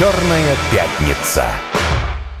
Черная пятница.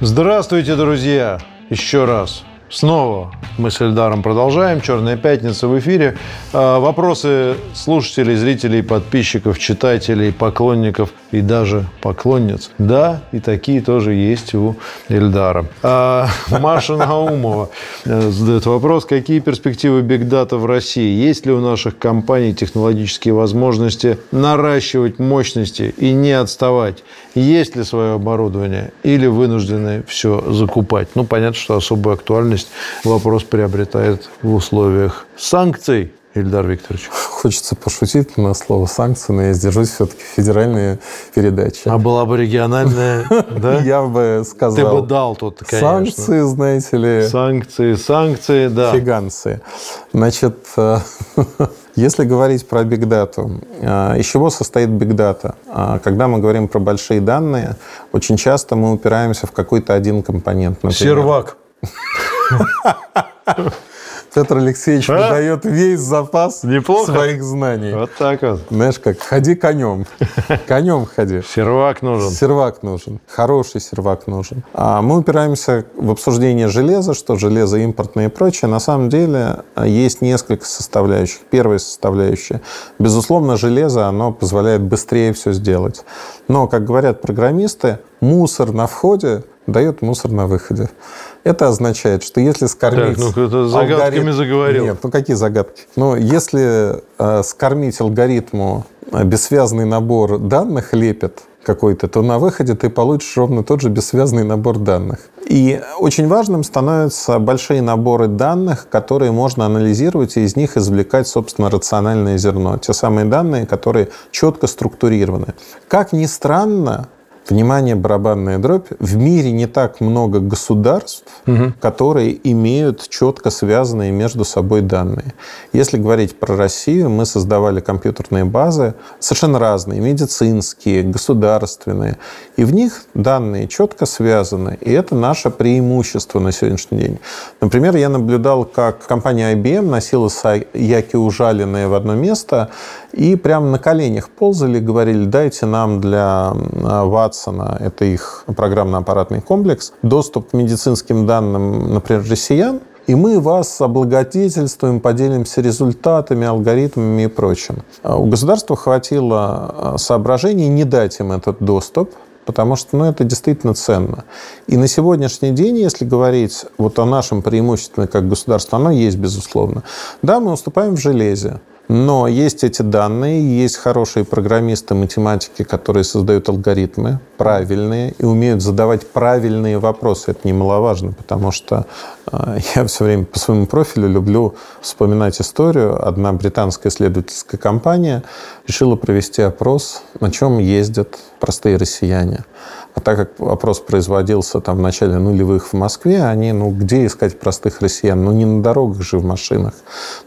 Здравствуйте, друзья! Еще раз. Снова мы с Эльдаром продолжаем. «Черная пятница» в эфире. А, вопросы слушателей, зрителей, подписчиков, читателей, поклонников и даже поклонниц. Да, и такие тоже есть у Эльдара. А, Маша Наумова э, задает вопрос. Какие перспективы бигдата в России? Есть ли у наших компаний технологические возможности наращивать мощности и не отставать? Есть ли свое оборудование или вынуждены все закупать? Ну, понятно, что особую актуальность вопрос приобретает в условиях санкций. Ильдар Викторович. Хочется пошутить на слово санкции, но я сдержусь все-таки федеральные передачи. А была бы региональная, да? Я бы сказал... Ты бы дал тут, конечно. Санкции, знаете ли. Санкции, санкции, да. Фиганцы. Значит, э, если говорить про бигдату, э, из чего состоит бигдата? Э, когда мы говорим про большие данные, очень часто мы упираемся в какой-то один компонент. Например. Сервак. Петр Алексеевич а? выдает весь запас Неплохо. своих знаний. Вот так вот. Знаешь как, ходи конем. Конем ходи. Сервак нужен. Сервак нужен. Хороший сервак нужен. А мы упираемся в обсуждение железа, что железо импортное и прочее. На самом деле а, есть несколько составляющих. Первая составляющая. Безусловно, железо, оно позволяет быстрее все сделать. Но, как говорят программисты, мусор на входе дает мусор на выходе. Это означает, что если скормить... Так, ну это загадками алгоритм... заговорил. Нет, ну какие загадки? Ну, если э, скормить алгоритму э, бессвязный набор данных лепит какой-то, то на выходе ты получишь ровно тот же бессвязный набор данных. И очень важным становятся большие наборы данных, которые можно анализировать и из них извлекать, собственно, рациональное зерно. Те самые данные, которые четко структурированы. Как ни странно, Внимание, барабанная дробь. В мире не так много государств, угу. которые имеют четко связанные между собой данные. Если говорить про Россию, мы создавали компьютерные базы совершенно разные, медицинские, государственные. И в них данные четко связаны. И это наше преимущество на сегодняшний день. Например, я наблюдал, как компания IBM носила яки ужаленные в одно место и прямо на коленях ползали, говорили, дайте нам для Ватсона, это их программно-аппаратный комплекс, доступ к медицинским данным, например, россиян, и мы вас облагодетельствуем, поделимся результатами, алгоритмами и прочим. У государства хватило а, соображений не дать им этот доступ, потому что ну, это действительно ценно. И на сегодняшний день, если говорить вот о нашем преимуществе как государство, оно есть, безусловно. Да, мы уступаем в железе. Но есть эти данные, есть хорошие программисты, математики, которые создают алгоритмы правильные и умеют задавать правильные вопросы. Это немаловажно, потому что э, я все время по своему профилю люблю вспоминать историю. Одна британская исследовательская компания решила провести опрос, на чем ездят простые россияне. А так как опрос производился там в начале нулевых в Москве, они, ну, где искать простых россиян? Ну, не на дорогах же, в машинах.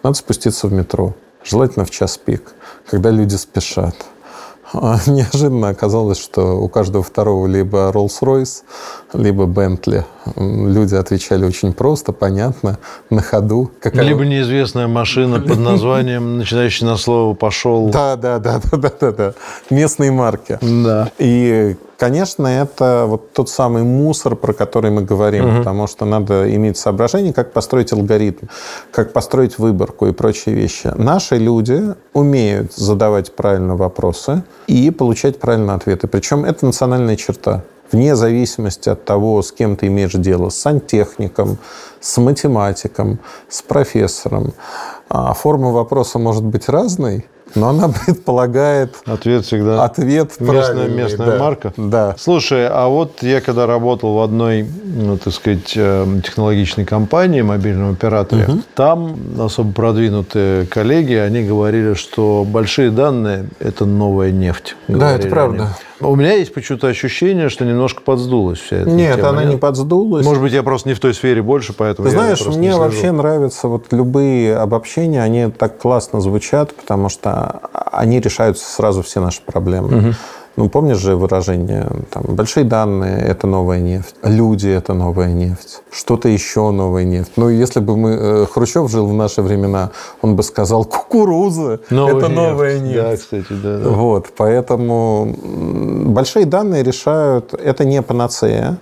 Надо спуститься в метро желательно в час пик, когда люди спешат. Неожиданно оказалось, что у каждого второго либо Rolls-Royce, либо Bentley. Люди отвечали очень просто, понятно, на ходу. Какая... Либо неизвестная машина под названием, начинающая на слово «пошел». Да, да, да, да, да, да, да. Местные марки. Да. И конечно, это вот тот самый мусор, про который мы говорим, угу. потому что надо иметь соображение, как построить алгоритм, как построить выборку и прочие вещи. Наши люди умеют задавать правильно вопросы и получать правильные ответы. Причем это национальная черта вне зависимости от того, с кем ты имеешь дело, с сантехником, с математиком, с профессором. А форма вопроса может быть разной, но она предполагает... Ответ всегда... Ответ местная, местная да. марка. Да. Слушай, а вот я когда работал в одной, ну, так сказать, э, технологичной компании, мобильном операторе, угу. там особо продвинутые коллеги, они говорили, что большие данные – это новая нефть. Да, это правда. Они. У меня есть почему-то ощущение, что немножко подсдулась вся эта Нет, тема. она нет? не подсдулась. Может быть, я просто не в той сфере больше, поэтому Ты знаешь, мне вообще нравятся вот любые обобщения, они так классно звучат, потому что они решают сразу все наши проблемы. Угу. Ну, помнишь же выражение, там, большие данные – это новая нефть, люди – это новая нефть, что-то еще новая нефть. Ну, если бы мы, э, Хрущев жил в наши времена, он бы сказал, кукуруза – это нефть. новая нефть. Да, кстати, да, да. Вот, поэтому большие данные решают, это не панацея,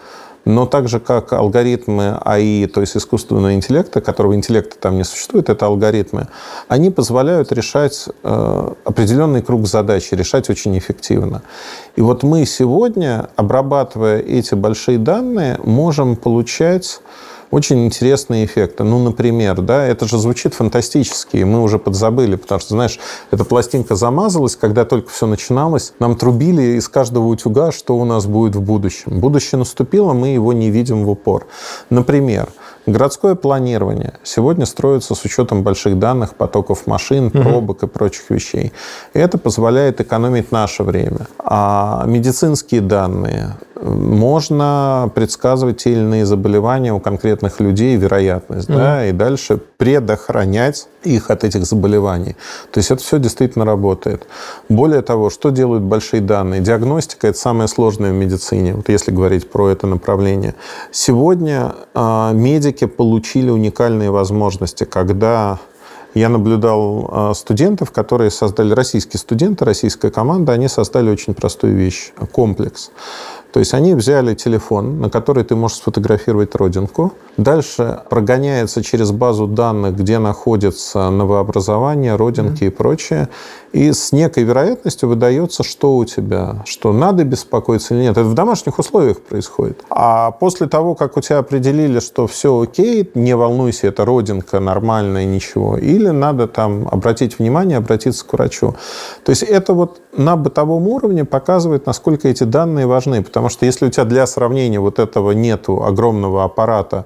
но так же, как алгоритмы АИ, то есть искусственного интеллекта, которого интеллекта там не существует, это алгоритмы, они позволяют решать э, определенный круг задач, решать очень эффективно. И вот мы сегодня, обрабатывая эти большие данные, можем получать очень интересные эффекты. Ну, например, да, это же звучит фантастически, и мы уже подзабыли, потому что, знаешь, эта пластинка замазалась, когда только все начиналось, нам трубили из каждого утюга, что у нас будет в будущем. Будущее наступило, мы его не видим в упор. Например, Городское планирование сегодня строится с учетом больших данных, потоков машин, пробок и прочих вещей. И это позволяет экономить наше время. А медицинские данные можно предсказывать те или иные заболевания у конкретных людей, вероятность, угу. да, и дальше предохранять их от этих заболеваний. То есть это все действительно работает. Более того, что делают большие данные? Диагностика – это самое сложное в медицине, вот если говорить про это направление. Сегодня э, медики получили уникальные возможности, когда я наблюдал а, студентов, которые создали, российские студенты, российская команда, они создали очень простую вещь – комплекс. То есть они взяли телефон, на который ты можешь сфотографировать родинку. Дальше прогоняется через базу данных, где находится новообразование, родинки mm-hmm. и прочее. И с некой вероятностью выдается, что у тебя, что надо беспокоиться или нет. Это в домашних условиях происходит. А после того, как у тебя определили, что все окей, не волнуйся, это родинка нормальная, ничего, или надо там обратить внимание, обратиться к врачу. То есть это вот на бытовом уровне показывает, насколько эти данные важны. Потому что если у тебя для сравнения вот этого нету огромного аппарата,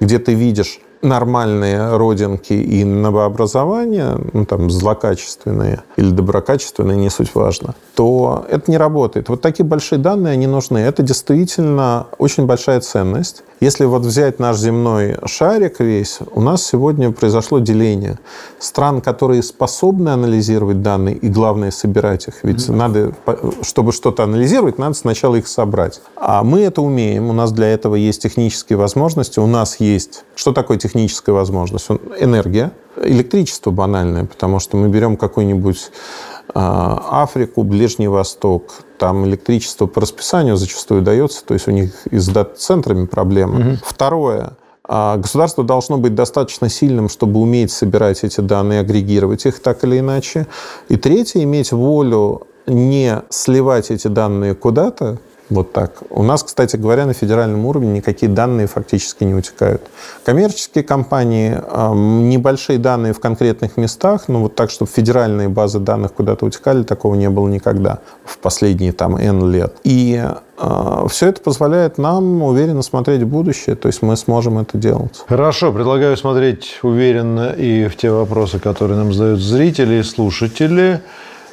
где ты видишь нормальные родинки и новообразования, ну, там, злокачественные или доброкачественные, не суть важно, то это не работает. Вот такие большие данные, они нужны. Это действительно очень большая ценность. Если вот взять наш земной шарик весь, у нас сегодня произошло деление. Стран, которые способны анализировать данные и, главное, собирать их. Ведь mm-hmm. надо, чтобы что-то анализировать, надо сначала их собрать. А мы это умеем. У нас для этого есть технические возможности. У нас есть... Что такое техническая возможность? Энергия, электричество банальное, потому что мы берем какой-нибудь а, Африку, Ближний Восток, там электричество по расписанию зачастую дается, то есть у них и с дата-центрами проблемы. Угу. Второе, а, Государство должно быть достаточно сильным, чтобы уметь собирать эти данные, агрегировать их так или иначе. И третье, иметь волю не сливать эти данные куда-то, вот так. У нас, кстати говоря, на федеральном уровне никакие данные фактически не утекают. Коммерческие компании, небольшие данные в конкретных местах, но вот так, чтобы федеральные базы данных куда-то утекали, такого не было никогда в последние там N лет. И э, все это позволяет нам уверенно смотреть в будущее, то есть мы сможем это делать. Хорошо, предлагаю смотреть уверенно и в те вопросы, которые нам задают зрители и слушатели.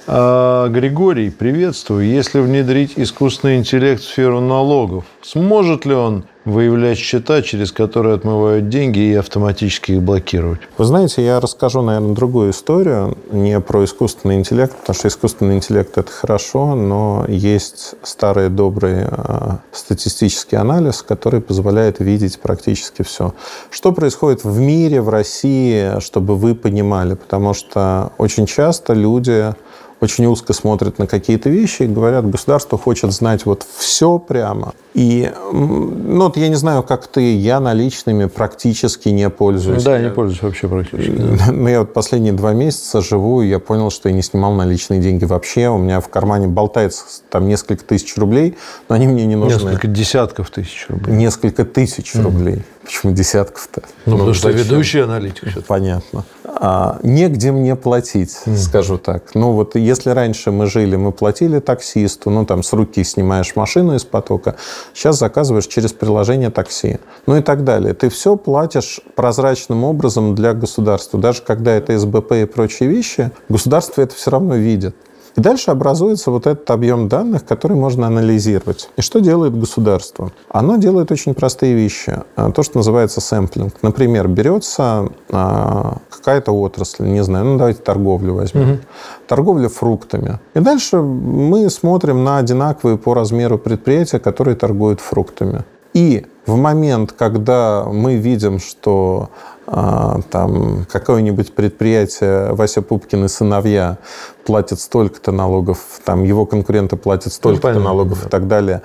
А, Григорий, приветствую. Если внедрить искусственный интеллект в сферу налогов, сможет ли он выявлять счета, через которые отмывают деньги и автоматически их блокировать? Вы знаете, я расскажу, наверное, другую историю, не про искусственный интеллект, потому что искусственный интеллект – это хорошо, но есть старый добрый э, статистический анализ, который позволяет видеть практически все. Что происходит в мире, в России, чтобы вы понимали, потому что очень часто люди очень узко смотрят на какие-то вещи и говорят, государство хочет знать вот все прямо. И, ну, вот я не знаю, как ты, я наличными практически не пользуюсь. Да, я не пользуюсь вообще практически. Да. Ну, я вот последние два месяца живу, и я понял, что я не снимал наличные деньги вообще. У меня в кармане болтается там несколько тысяч рублей, но они мне не нужны. Несколько десятков тысяч рублей. Несколько тысяч mm. рублей. Почему десятков-то? Ну, ну потому что ведущий аналитик. Понятно. А, негде мне платить, mm. скажу так. Ну, вот если раньше мы жили, мы платили таксисту, ну, там, с руки снимаешь машину из потока, сейчас заказываешь через приложение такси, ну и так далее. Ты все платишь прозрачным образом для государства. Даже когда это СБП и прочие вещи, государство это все равно видит. И дальше образуется вот этот объем данных, который можно анализировать. И что делает государство? Оно делает очень простые вещи. А, то, что называется сэмплинг. Например, берется а, какая-то отрасль, не знаю, ну давайте торговлю возьмем. Угу. Торговля фруктами. И дальше мы смотрим на одинаковые по размеру предприятия, которые торгуют фруктами. И в момент, когда мы видим, что а, там какое-нибудь предприятие Вася Пупкин и сыновья платят столько-то налогов, там его конкуренты платят столько-то ну, налогов да. и так далее,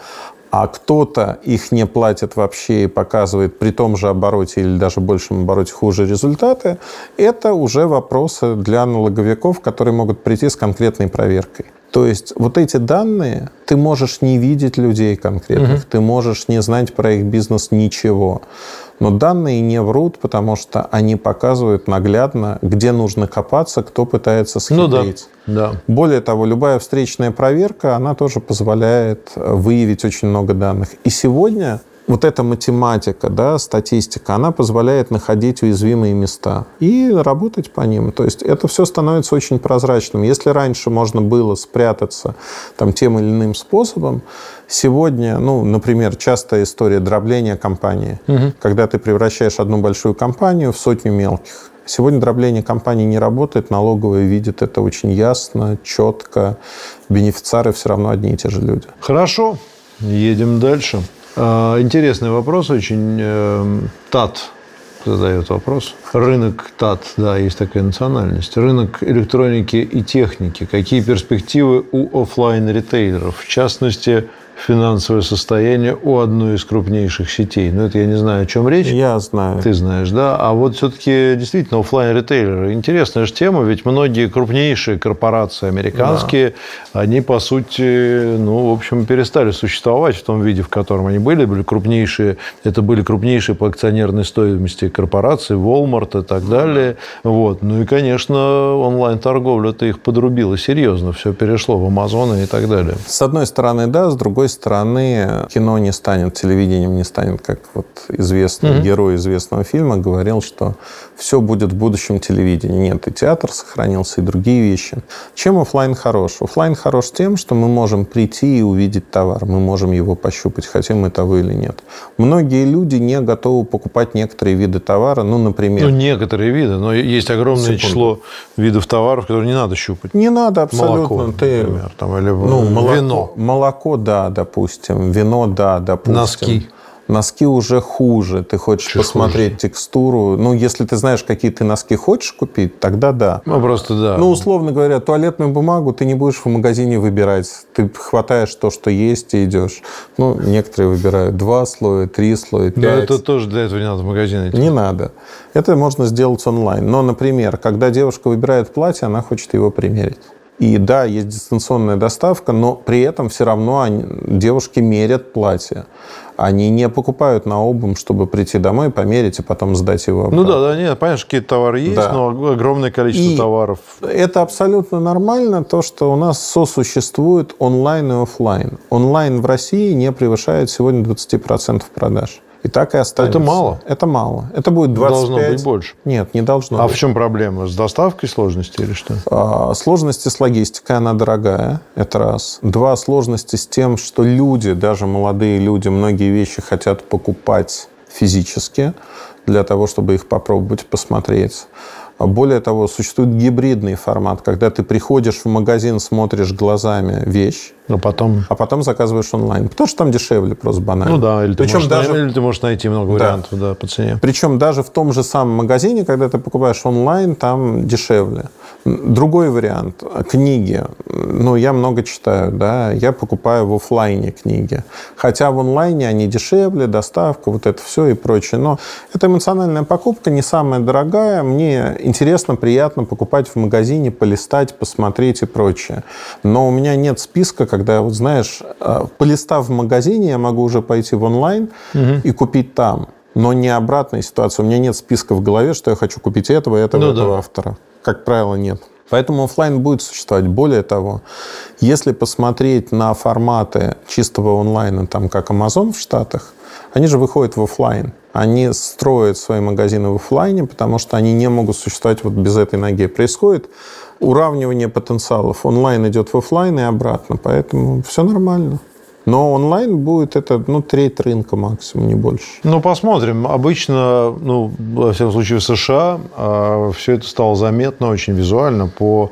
а кто-то их не платит вообще и показывает при том же обороте или даже большем обороте хуже результаты, это уже вопросы для налоговиков, которые могут прийти с конкретной проверкой. То есть вот эти данные, ты можешь не видеть людей конкретных, угу. ты можешь не знать про их бизнес ничего. Но данные не врут, потому что они показывают наглядно, где нужно копаться, кто пытается схитрить. Ну да, да. Более того, любая встречная проверка, она тоже позволяет выявить очень много данных. И сегодня вот эта математика, да, статистика, она позволяет находить уязвимые места и работать по ним. То есть это все становится очень прозрачным. Если раньше можно было спрятаться там, тем или иным способом, сегодня, ну, например, частая история дробления компании, угу. когда ты превращаешь одну большую компанию в сотню мелких. Сегодня дробление компании не работает, налоговые видят это очень ясно, четко. Бенефициары все равно одни и те же люди. Хорошо, едем дальше. А, интересный вопрос очень. Эм, ТАТ задает вопрос. Рынок ТАТ, да, есть такая национальность. Рынок электроники и техники. Какие перспективы у офлайн ритейлеров В частности, финансовое состояние у одной из крупнейших сетей. Но ну, это я не знаю, о чем речь. Я знаю. Ты знаешь, да? А вот все-таки действительно офлайн ритейлеры Интересная же тема, ведь многие крупнейшие корпорации американские, да. они, по сути, ну, в общем, перестали существовать в том виде, в котором они были. Были крупнейшие, это были крупнейшие по акционерной стоимости корпорации, Walmart и так далее. Вот. Ну и, конечно, онлайн-торговля-то их подрубила серьезно. Все перешло в Амазон и так далее. С одной стороны, да, с другой другой стороны, кино не станет, телевидением не станет, как вот известный mm-hmm. герой известного фильма говорил, что все будет в будущем телевидении. Нет, и театр сохранился, и другие вещи. Чем офлайн хорош? Офлайн хорош тем, что мы можем прийти и увидеть товар, мы можем его пощупать, хотим мы того или нет. Многие люди не готовы покупать некоторые виды товара, ну, например... Ну, некоторые виды, но есть огромное Секунду. число видов товаров, которые не надо щупать. Не надо абсолютно. Молоко, Ты... например, там, или ну, молоко, вино. Молоко, да, допустим. Вино, да, допустим. Носки. Носки уже хуже. Ты хочешь Чуть посмотреть хуже. текстуру. Ну, если ты знаешь, какие ты носки хочешь купить, тогда да. Ну, просто да. Ну, условно говоря, туалетную бумагу ты не будешь в магазине выбирать. Ты хватаешь то, что есть, и идешь. Ну, некоторые выбирают два слоя, три слоя, пять. Да, это тоже для этого не надо в магазин идти. Не надо. Это можно сделать онлайн. Но, например, когда девушка выбирает платье, она хочет его примерить. И да, есть дистанционная доставка, но при этом все равно они, девушки мерят платье. Они не покупают на обум, чтобы прийти домой, померить и потом сдать его обратно. Ну да, да, нет, понятно, какие-то товары есть, да. но огромное количество и товаров. Это абсолютно нормально, то, что у нас сосуществует онлайн и офлайн. Онлайн в России не превышает сегодня 20% продаж. И так и останется. Это мало? Это мало. Это будет 25. Должно быть больше? Нет, не должно а быть. в чем проблема? С доставкой сложности или что? А, сложности с логистикой, она дорогая, это раз. Два, сложности с тем, что люди, даже молодые люди, многие вещи хотят покупать физически для того, чтобы их попробовать, посмотреть. А более того, существует гибридный формат, когда ты приходишь в магазин, смотришь глазами вещь, а потом... а потом заказываешь онлайн. Потому что там дешевле просто банально. Ну да, или ты, Причем можешь, даже... или ты можешь найти много вариантов да. Да, по цене. Причем даже в том же самом магазине, когда ты покупаешь онлайн, там дешевле. Другой вариант. Книги. Ну, я много читаю, да. Я покупаю в офлайне книги. Хотя в онлайне они дешевле, доставка, вот это все и прочее. Но это эмоциональная покупка, не самая дорогая. Мне интересно, приятно покупать в магазине, полистать, посмотреть и прочее. Но у меня нет списка, когда, вот знаешь, э, полистав в магазине, я могу уже пойти в онлайн угу. и купить там. Но не обратная ситуация. У меня нет списка в голове, что я хочу купить этого, этого, ну, этого да. автора как правило, нет. Поэтому офлайн будет существовать. Более того, если посмотреть на форматы чистого онлайна, там, как Amazon в Штатах, они же выходят в офлайн. Они строят свои магазины в офлайне, потому что они не могут существовать вот без этой ноги. Происходит уравнивание потенциалов. Онлайн идет в офлайн и обратно, поэтому все нормально. Но онлайн будет это, ну, треть рынка максимум, не больше. Ну, посмотрим. Обычно, ну, во всяком случае, в США э, все это стало заметно очень визуально по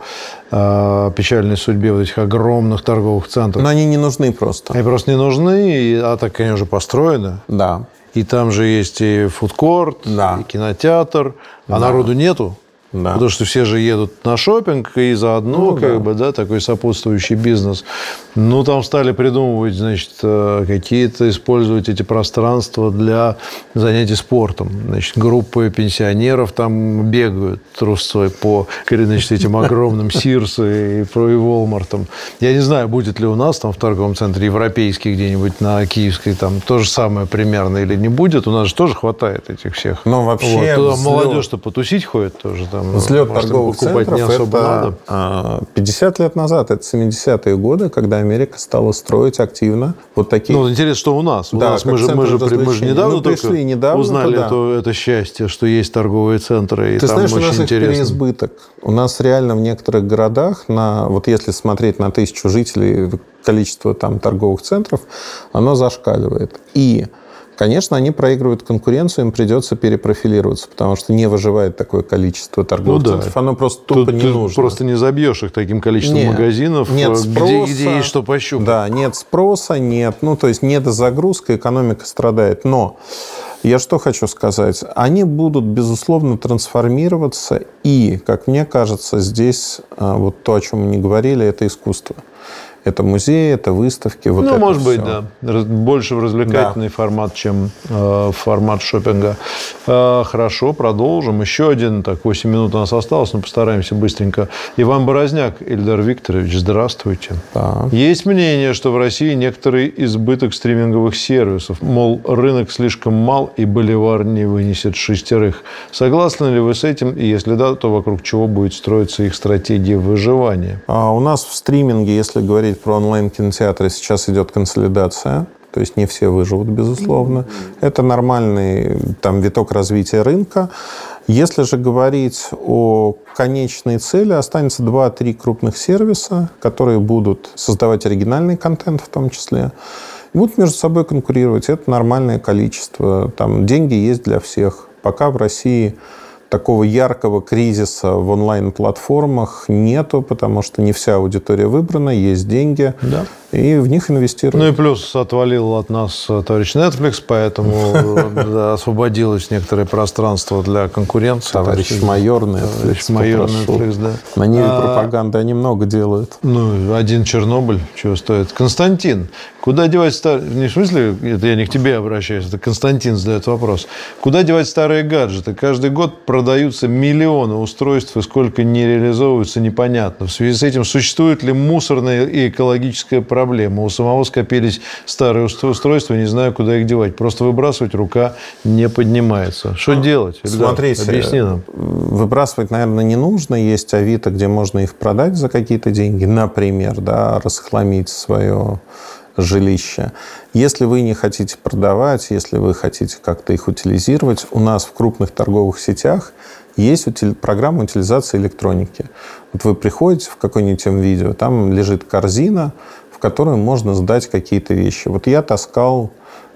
э, печальной судьбе вот этих огромных торговых центров. Но они не нужны просто. Они просто не нужны, а так, они уже построены. Да. И там же есть и фудкорт, Да. и кинотеатр, а народу нету. Да. Потому что все же едут на шопинг и заодно, Ну, как да. бы, да, такой сопутствующий бизнес. Ну, там стали придумывать, значит, э, какие-то использовать эти пространства для занятий спортом. Значит, группы пенсионеров там бегают трусцой по, значит, этим огромным Сирсы и про и Волмартам. Я не знаю, будет ли у нас там в торговом центре европейский где-нибудь на Киевской там то же самое примерно или не будет. У нас же тоже хватает этих всех. Но вообще Вот. Туда молодежь-то потусить ходит тоже. Там, Взлет может, им торговых центров не особо это надо. а, 50 лет назад, это 70-е годы, когда Америка стала строить активно вот такие... Ну, интересно, что у нас. У Да, нас мы же, мы, же, мы же недавно только пришли недавно узнали туда. это, это счастье, что есть торговые центры. И Ты там знаешь, у очень нас их интересно. переизбыток. У нас реально в некоторых городах, на, вот если смотреть на тысячу жителей, количество там торговых центров, оно зашкаливает. И Конечно, они проигрывают конкуренцию, им придется перепрофилироваться, потому что не выживает такое количество торговых Ну да. центров. Оно просто Тут тупо не ты нужно. просто не забьешь их таким количеством Нет, магазинов, нет э, спроса. где, где есть что пощупать. Да, нет спроса, нет. Ну, то есть недозагрузка, экономика страдает. Но я что хочу сказать? Они будут, безусловно, трансформироваться. И, как мне кажется, здесь а, вот то, о чем мы не говорили, это искусство. Это музеи, это выставки. Вот ну, это может быть, всё. да. Больше в развлекательный формат, чем э, формат шопинга. Э, хорошо, продолжим. Еще один, так, 8 минут у нас осталось, но постараемся быстренько. Иван Борозняк, Ильдар Викторович, здравствуйте. Да. Есть мнение, что в России некоторый избыток стриминговых сервисов. Мол, рынок слишком мал и боливар не вынесет шестерых. Согласны ли вы с этим? И если да, то вокруг чего будет строиться их стратегия выживания? А у нас в стриминге, если говорить про онлайн-кинотеатры, сейчас идет консолидация. То есть не все выживут, безусловно. Это нормальный там, виток развития рынка. Если же говорить о конечной цели, останется 2-3 крупных сервиса, которые будут создавать оригинальный контент в том числе. И будут между собой конкурировать. Это нормальное количество. Там деньги есть для всех. Пока в России такого яркого кризиса в онлайн-платформах нету, потому что не вся аудитория выбрана, есть деньги, Да. И в них инвестируют. Ну и плюс отвалил от нас э, товарищ Netflix, поэтому освободилось некоторое пространство для конкуренции. Товарищ майор Netflix, майор. Netflix, да. На ниве А, пропаганды они много делают. Ну, один Чернобыль, чего стоит. Константин, куда девать старые... Не в смысле, это я не к тебе обращаюсь, это Константин задает вопрос. Куда девать старые гаджеты? Каждый год продаются миллионы устройств, и сколько не реализовываются, непонятно. В связи с этим существует ли мусорная и экологическая проблема? У самого скопились старые ус- устройства, не знаю, куда их девать. Просто выбрасывать рука не поднимается. Что делать? Ильдар? Смотрите, Объясни нам. выбрасывать, наверное, не нужно. Есть Авито, где можно их продать за какие-то деньги, например, да, расхламить свое жилище. Если вы не хотите продавать, если вы хотите как-то их утилизировать, у нас в крупных торговых сетях есть утили- программа утилизации электроники. Вот вы приходите в какое-нибудь видео, там лежит корзина, в которую можно сдать какие-то вещи. Вот я таскал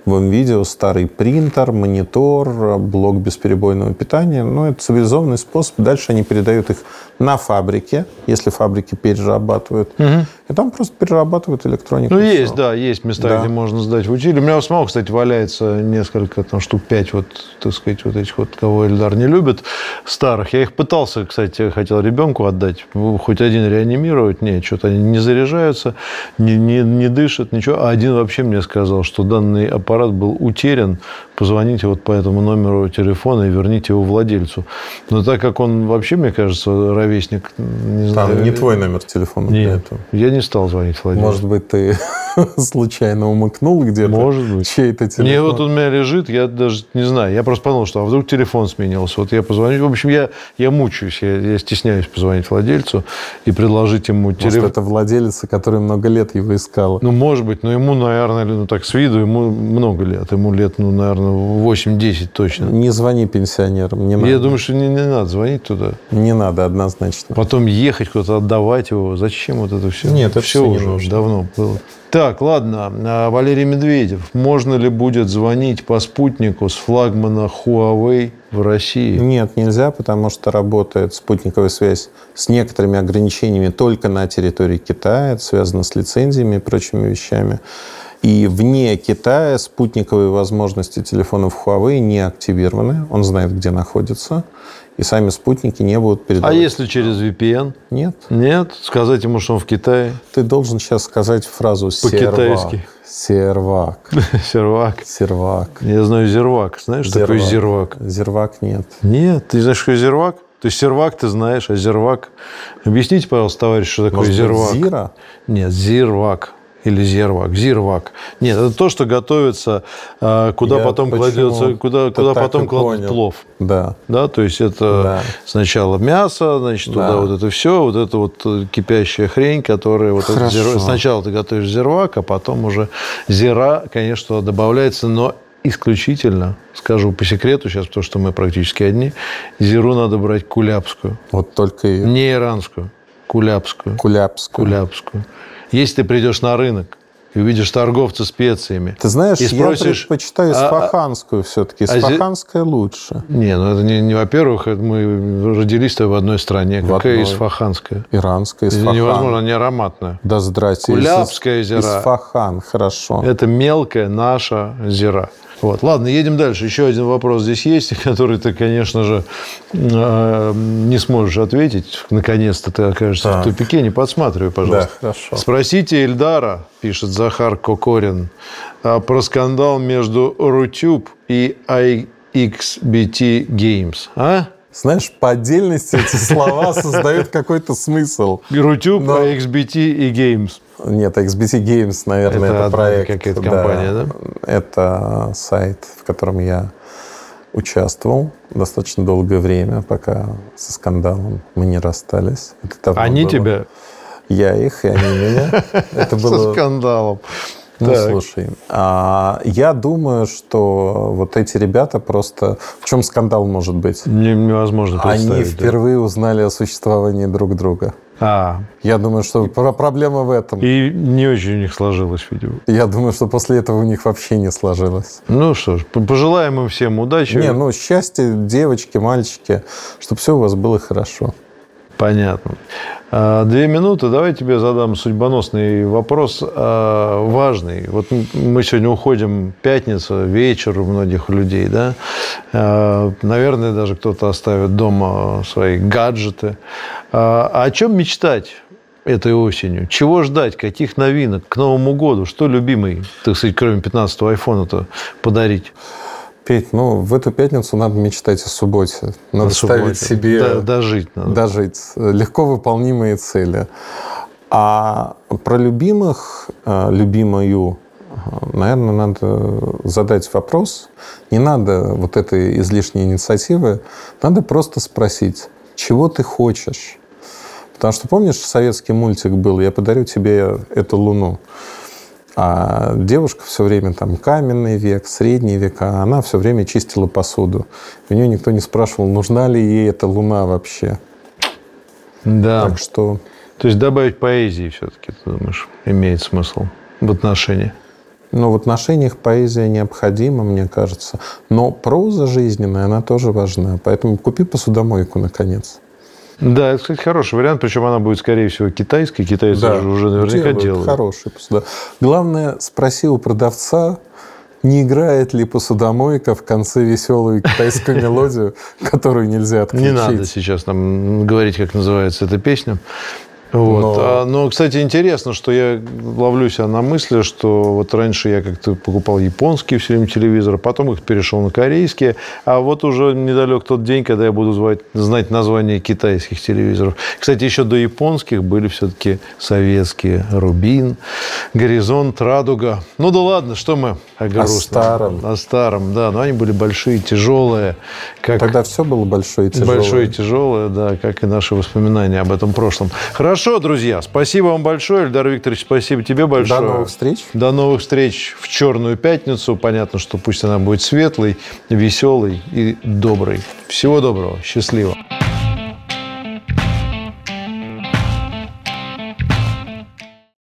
в видео старый принтер, монитор, блок бесперебойного питания. Ну, это цивилизованный способ. Дальше они передают их на фабрике, если фабрики перерабатывают. И там просто перерабатывают электронику. Ну, есть, да, есть места, Да. где можно сдать в утиль. У меня у самого, кстати, валяется несколько, там, штук пять, вот, так сказать, вот этих вот, кого Эльдар не любит, старых. Я их пытался, кстати, хотел ребенку отдать, ну, хоть один реанимировать. Нет, что-то они не заряжаются, не, не, не дышат, ничего. А один вообще мне сказал, что данный аппарат был утерян, позвоните вот по этому номеру телефона и верните его владельцу. Но так как он вообще, мне кажется, ровесник, не знаю... Там не твой номер телефона. Нет, я не стал звонить владельцу. Может быть, ты случайно умыкнул где-то Может быть. чей-то телефон? Не, вот он у меня лежит, я даже не знаю. Я просто подумал, что а вдруг телефон сменился. Вот я позвоню. В общем, я, я мучаюсь, я, я стесняюсь позвонить владельцу и предложить ему Может, телефон. это владелица, которая много лет его искала. Ну, может быть, но ему, наверное, ну так с виду, ему много лет. Ему лет, ну, наверное, 8-10 точно. Не звони пенсионерам, не надо. Я думаю, что не, не надо звонить туда. Не надо, однозначно. Потом ехать куда-то, отдавать его. Зачем вот это все? Нет, это все всё не уже нужно. давно было. Так, ладно. А, Валерий Медведев. Можно ли будет звонить по спутнику с флагмана Huawei в России? Нет, нельзя, потому что работает спутниковая связь с некоторыми ограничениями только на территории Китая. Это связано с лицензиями и прочими вещами. И вне Китая спутниковые возможности телефонов Huawei не активированы. Он знает, где находится. И сами спутники не будут А передавать. если через VPN? Нет. Нет? Сказать ему, что он в Китае? Ты должен сейчас сказать фразу По-китайски. Сервак. Сервак. Сервак. Я знаю зервак. Знаешь, что такое зервак? Зервак нет. Нет, ты не знаешь, что зервак? То есть сервак ты знаешь, а зервак... Объясните, пожалуйста, товарищ, что такое Может зервак? Зира? Нет, зирвак. Или зирвак. Зирвак. Нет, это то, что готовится, а, куда Я потом кладется, куда, куда потом кладут понял. плов. Да. Да, то есть это Да. сначала мясо, значит, туда Да. вот это все, вот это вот э, кипящая хрень, которая вот это зир- Сначала ты готовишь зирвак, а потом уже зира, конечно, добавляется, но исключительно, скажу по секрету сейчас, потому что мы практически одни, зиру надо брать кулябскую, Вот только и не иранскую, кулябскую. кулябскую. Кулябскую. Если ты придешь на рынок и увидишь торговца специями, Ты знаешь, и я спросишь, предпочитаю а- а- все-таки. а зи- Исфаханская лучше. Не, ну это не, не во-первых, мы родились-то в одной стране. В Какая одной. исфаханская? Иранская Это исфахан. невозможно, она не ароматная. Да здрасте. Кулябская зира. Исфахан, хорошо. Это мелкая наша зира. Вот. Ладно, едем дальше. Еще один вопрос здесь есть, который ты, конечно же, э, не сможешь ответить. Наконец-то ты окажешься Так. в тупике. Не подсматривай, пожалуйста. Да, хорошо. Спросите Эльдара, пишет Захар Кокорин, а, про скандал между Рутюб и iXBT Games. А? Знаешь, по отдельности эти слова создают какой-то смысл. Рутюб, Но- iXBT и Games. Нет, XBT Games, наверное, Это это, проект. какая-то компания, да? Это сайт, в котором я участвовал достаточно долгое время, пока со скандалом мы не расстались. Они было. тебя Я их, и они меня. Это со было... скандалом. Ну, Так. слушай, а, я думаю, что вот эти ребята просто... В чем скандал может быть? Не- Невозможно Они представить. да. впервые узнали о существовании друг друга. А, Я думаю, что про- проблема в этом. и не очень у них сложилось, видимо. Я думаю, что после этого у них вообще не сложилось. Ну что ж, пожелаем им всем удачи. Не, ну счастье, девочки, мальчики, чтобы все у вас было хорошо. Понятно. А, Две минуты. Давай тебе задам судьбоносный вопрос, а, важный. Вот мы сегодня уходим, пятница, вечер у многих людей, да? А, Наверное, даже кто-то оставит дома свои гаджеты. А о чем мечтать этой осенью? Чего ждать? Каких новинок к Новому году? Что любимый, так сказать, кроме 15-го айфона-то подарить? Петь, ну, в эту пятницу надо мечтать о субботе. Надо На ставить субботе? себе... Да, дожить надо. дожить. Легко выполнимые цели. А про любимых, э, любимую, наверное, надо задать вопрос. Не надо вот этой излишней инициативы. Надо просто спросить, чего ты хочешь? Потому что помнишь, советский мультик был «Я подарю тебе эту луну». А девушка все время там каменный век, средний век, а она все время чистила посуду. У нее никто не спрашивал, нужна ли ей эта луна вообще. Да. Так что То есть добавить поэзии все-таки, ты думаешь, имеет смысл в отношении? ну, в отношениях поэзия необходима, мне кажется. Но проза жизненная, она тоже важна. Поэтому купи посудомойку, наконец. Да, это, кстати, хороший вариант, причем она будет, скорее всего, китайской. Китайцы же уже наверняка делают. Хороший посуда. Главное, спроси у продавца, не играет ли посудомойка в конце веселую китайскую мелодию, которую нельзя отключить. Не надо сейчас нам говорить, как называется эта песня. Вот. Но- А, Но... кстати, интересно, что я ловлю себя на мысли, что вот раньше я как-то покупал японские все время телевизоры, потом их перешел на корейские, а вот уже недалек тот день, когда я буду звать, знать название китайских телевизоров. Кстати, еще до японских были все-таки советские. Рубин, Горизонт, Радуга. Ну да ладно, что мы о грустном? старом. О старом, да. Но они были большие, тяжелые. Как Тогда все было большое и тяжелое. Большое и тяжелое, да, как и наши воспоминания об этом прошлом. Хорошо. Хорошо, друзья. Спасибо вам большое. Эльдар Викторович, спасибо тебе большое. До новых встреч. До новых встреч в Черную пятницу. Понятно, что пусть она будет светлой, веселой и доброй. Всего доброго. Счастливо.